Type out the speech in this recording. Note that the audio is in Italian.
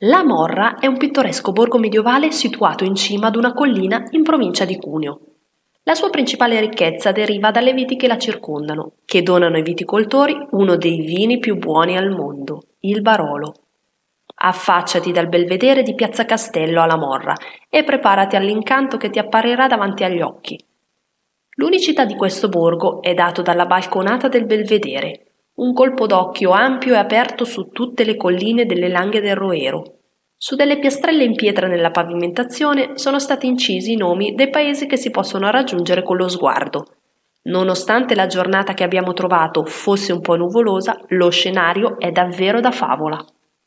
La Morra è un pittoresco borgo medievale situato in cima ad una collina in provincia di Cuneo. La sua principale ricchezza deriva dalle viti che la circondano, che donano ai viticoltori uno dei vini più buoni al mondo, il Barolo. Affacciati dal belvedere di Piazza Castello alla Morra e preparati all'incanto che ti apparirà davanti agli occhi. L'unicità di questo borgo è dato dalla balconata del belvedere, un colpo d'occhio ampio e aperto su tutte le colline delle Langhe del Roero. Su delle piastrelle in pietra nella pavimentazione sono stati incisi i nomi dei paesi che si possono raggiungere con lo sguardo. Nonostante la giornata che abbiamo trovato fosse un po' nuvolosa, lo scenario è davvero da favola.